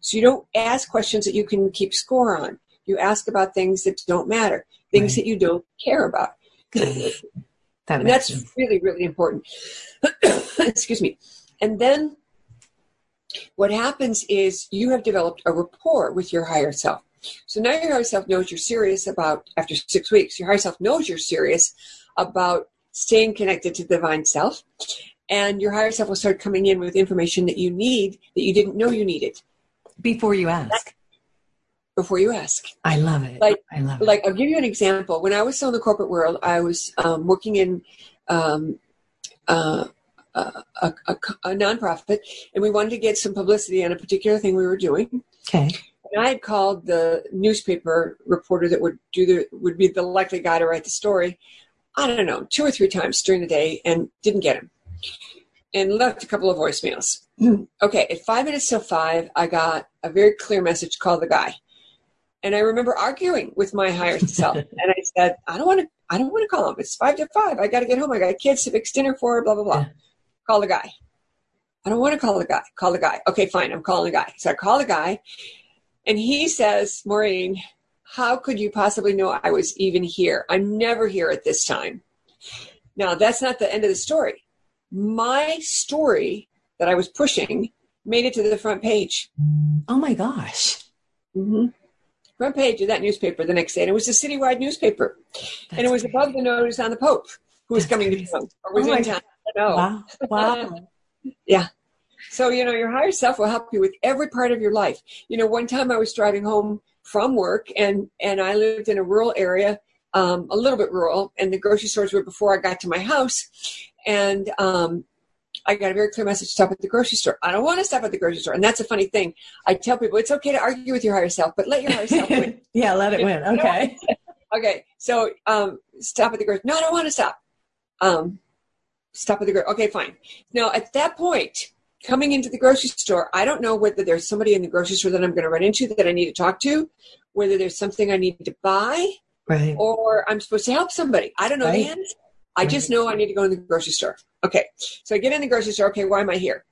So you don't ask questions that you can keep score on. You ask about things that don't matter, things Right. that you don't care about. [laughs] That And that's sense. really, really important. [coughs] Excuse me. And then what happens is you have developed a rapport with your higher self. So now your higher self knows you're serious about, after six weeks, your higher self knows you're serious about staying connected to the divine self. And your higher self will start coming in with information that you need that you didn't know you needed Before you ask. before you ask. I love it. Like- I love it. like I'll give you an example. When I was still in the corporate world, I was um, working in um, uh, a, a, a, a nonprofit, and we wanted to get some publicity on a particular thing we were doing. Okay. And I had called the newspaper reporter that would do the would be the likely guy to write the story. I don't know, two or three times during the day, and didn't get him, and left a couple of voicemails. [clears throat] okay, at five minutes till five, I got a very clear message: call the guy. And I remember arguing with my higher self, [laughs] and I said, "I don't want to. I don't want to call him. It's five to five. I got to get home. I got kids to fix dinner for. Blah blah blah. Yeah. Call the guy. I don't want to call the guy. Call the guy. Okay, fine. I'm calling the guy. So I call the guy, and he says, Maureen, how could you possibly know I was even here? I'm never here at this time. Now, that's not the end of the story. My story that I was pushing made it to the front page. Oh my gosh. Mm-hmm. Front page of that newspaper the next day. And it was a citywide newspaper. and it was great. above the notice on the Pope, who was That's coming crazy. to town or was Oh in town. I don't know. Wow. Wow. [laughs] So, you know, your higher self will help you with every part of your life. You know, one time I was driving home from work and, and I lived in a rural area, um, a little bit rural, and the grocery stores were before I got to my house. And um, I got a very clear message stop at the grocery store. I don't want to stop at the grocery store. And that's a funny thing. I tell people it's okay to argue with your higher self, but let your higher self win. [laughs] yeah, let it win. Okay. Okay, so um, stop at the grocery. No, I don't want to stop. Um, stop at the grocery. Okay, fine. Now at that point, coming into the grocery store, I don't know whether there's somebody in the grocery store that I'm going to run into that I need to talk to, whether there's something I need to buy, Right. or I'm supposed to help somebody. I don't know Right. the answer. I just know I need to go in the grocery store. Okay, so I get in the grocery store. Okay, why am I here?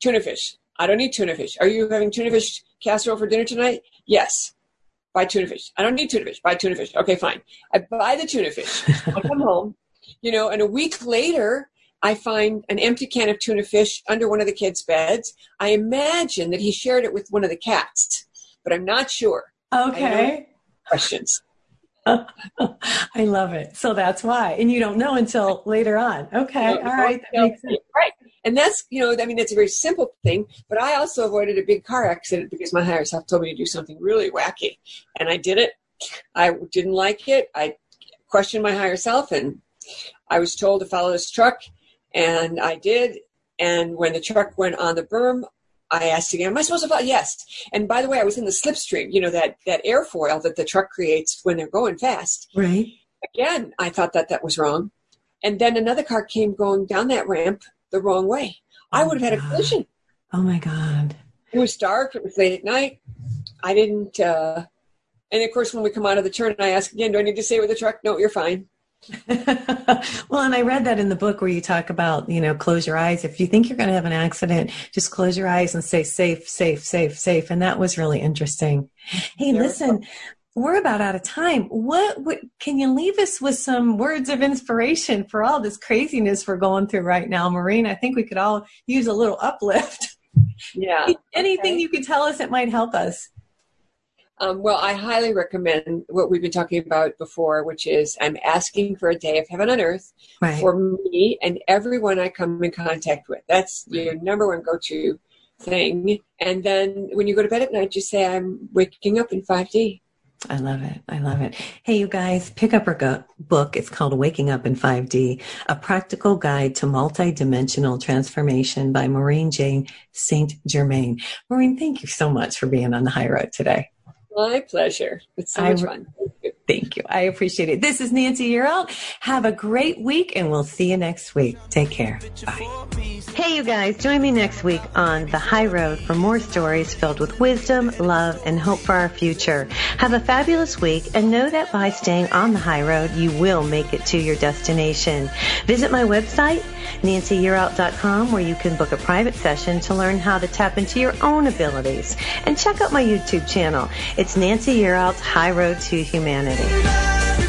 Tuna fish. I don't need tuna fish. Are you having tuna fish casserole for dinner tonight? Yes. Buy tuna fish. I don't need tuna fish. Buy tuna fish. Okay, fine. I buy the tuna fish. I come [laughs] home, you know, and a week later, I find an empty can of tuna fish under one of the kids' beds. I imagine that he shared it with one of the cats, but I'm not sure. Okay. Questions. [laughs] I love it. So that's why. And you don't know until later on. Okay. All right. That makes sense. Right. And that's, you know, I mean, that's a very simple thing, but I also avoided a big car accident because my higher self told me to do something really wacky. And I did it. I didn't like it. I questioned my higher self and I was told to follow this truck and I did. And when the truck went on the berm, I asked again, am I supposed to follow? Yes. And by the way, I was in the slipstream, you know, that, that airfoil that the truck creates when they're going fast. Right. Again, I thought that that was wrong. And then another car came going down that ramp the wrong way. I would have had a collision. Oh my God. It was dark. It was late at night. I didn't, uh, and of course, when we come out of the turn, I ask again, do I need to stay with the truck? No, you're fine. [laughs] well, and I read that in the book where you talk about, you know, close your eyes. If you think you're going to have an accident, just close your eyes and say safe, safe, safe, safe. And that was really interesting. Hey, listen, we're about out of time. What, what can you leave us with some words of inspiration for all this craziness we're going through right now, Maureen? I think we could all use a little uplift. Yeah. [laughs] Anything okay. you could tell us that might help us. Um, well, I highly recommend what we've been talking about before, which is I'm asking for a day of heaven on earth right. for me and everyone I come in contact with. That's your number one go to thing. And then when you go to bed at night, just say, I'm waking up in 5D. I love it. I love it. Hey, you guys, pick up her book. It's called Waking Up in 5D, a practical guide to multidimensional transformation by Maureen Jane St. Germain. Maureen, thank you so much for being on the high road today. My pleasure. It's so much fun. Thank you. I appreciate it. This is Nancy Yearout. Have a great week and we'll see you next week. Take care. Bye. Hey, you guys, join me next week on The High Road for more stories filled with wisdom, love, and hope for our future. Have a fabulous week and know that by staying on the high road, you will make it to your destination. Visit my website, nancyyearout.com, where you can book a private session to learn how to tap into your own abilities. And check out my YouTube channel. It's Nancy Yearout's High Road to Humanity. University.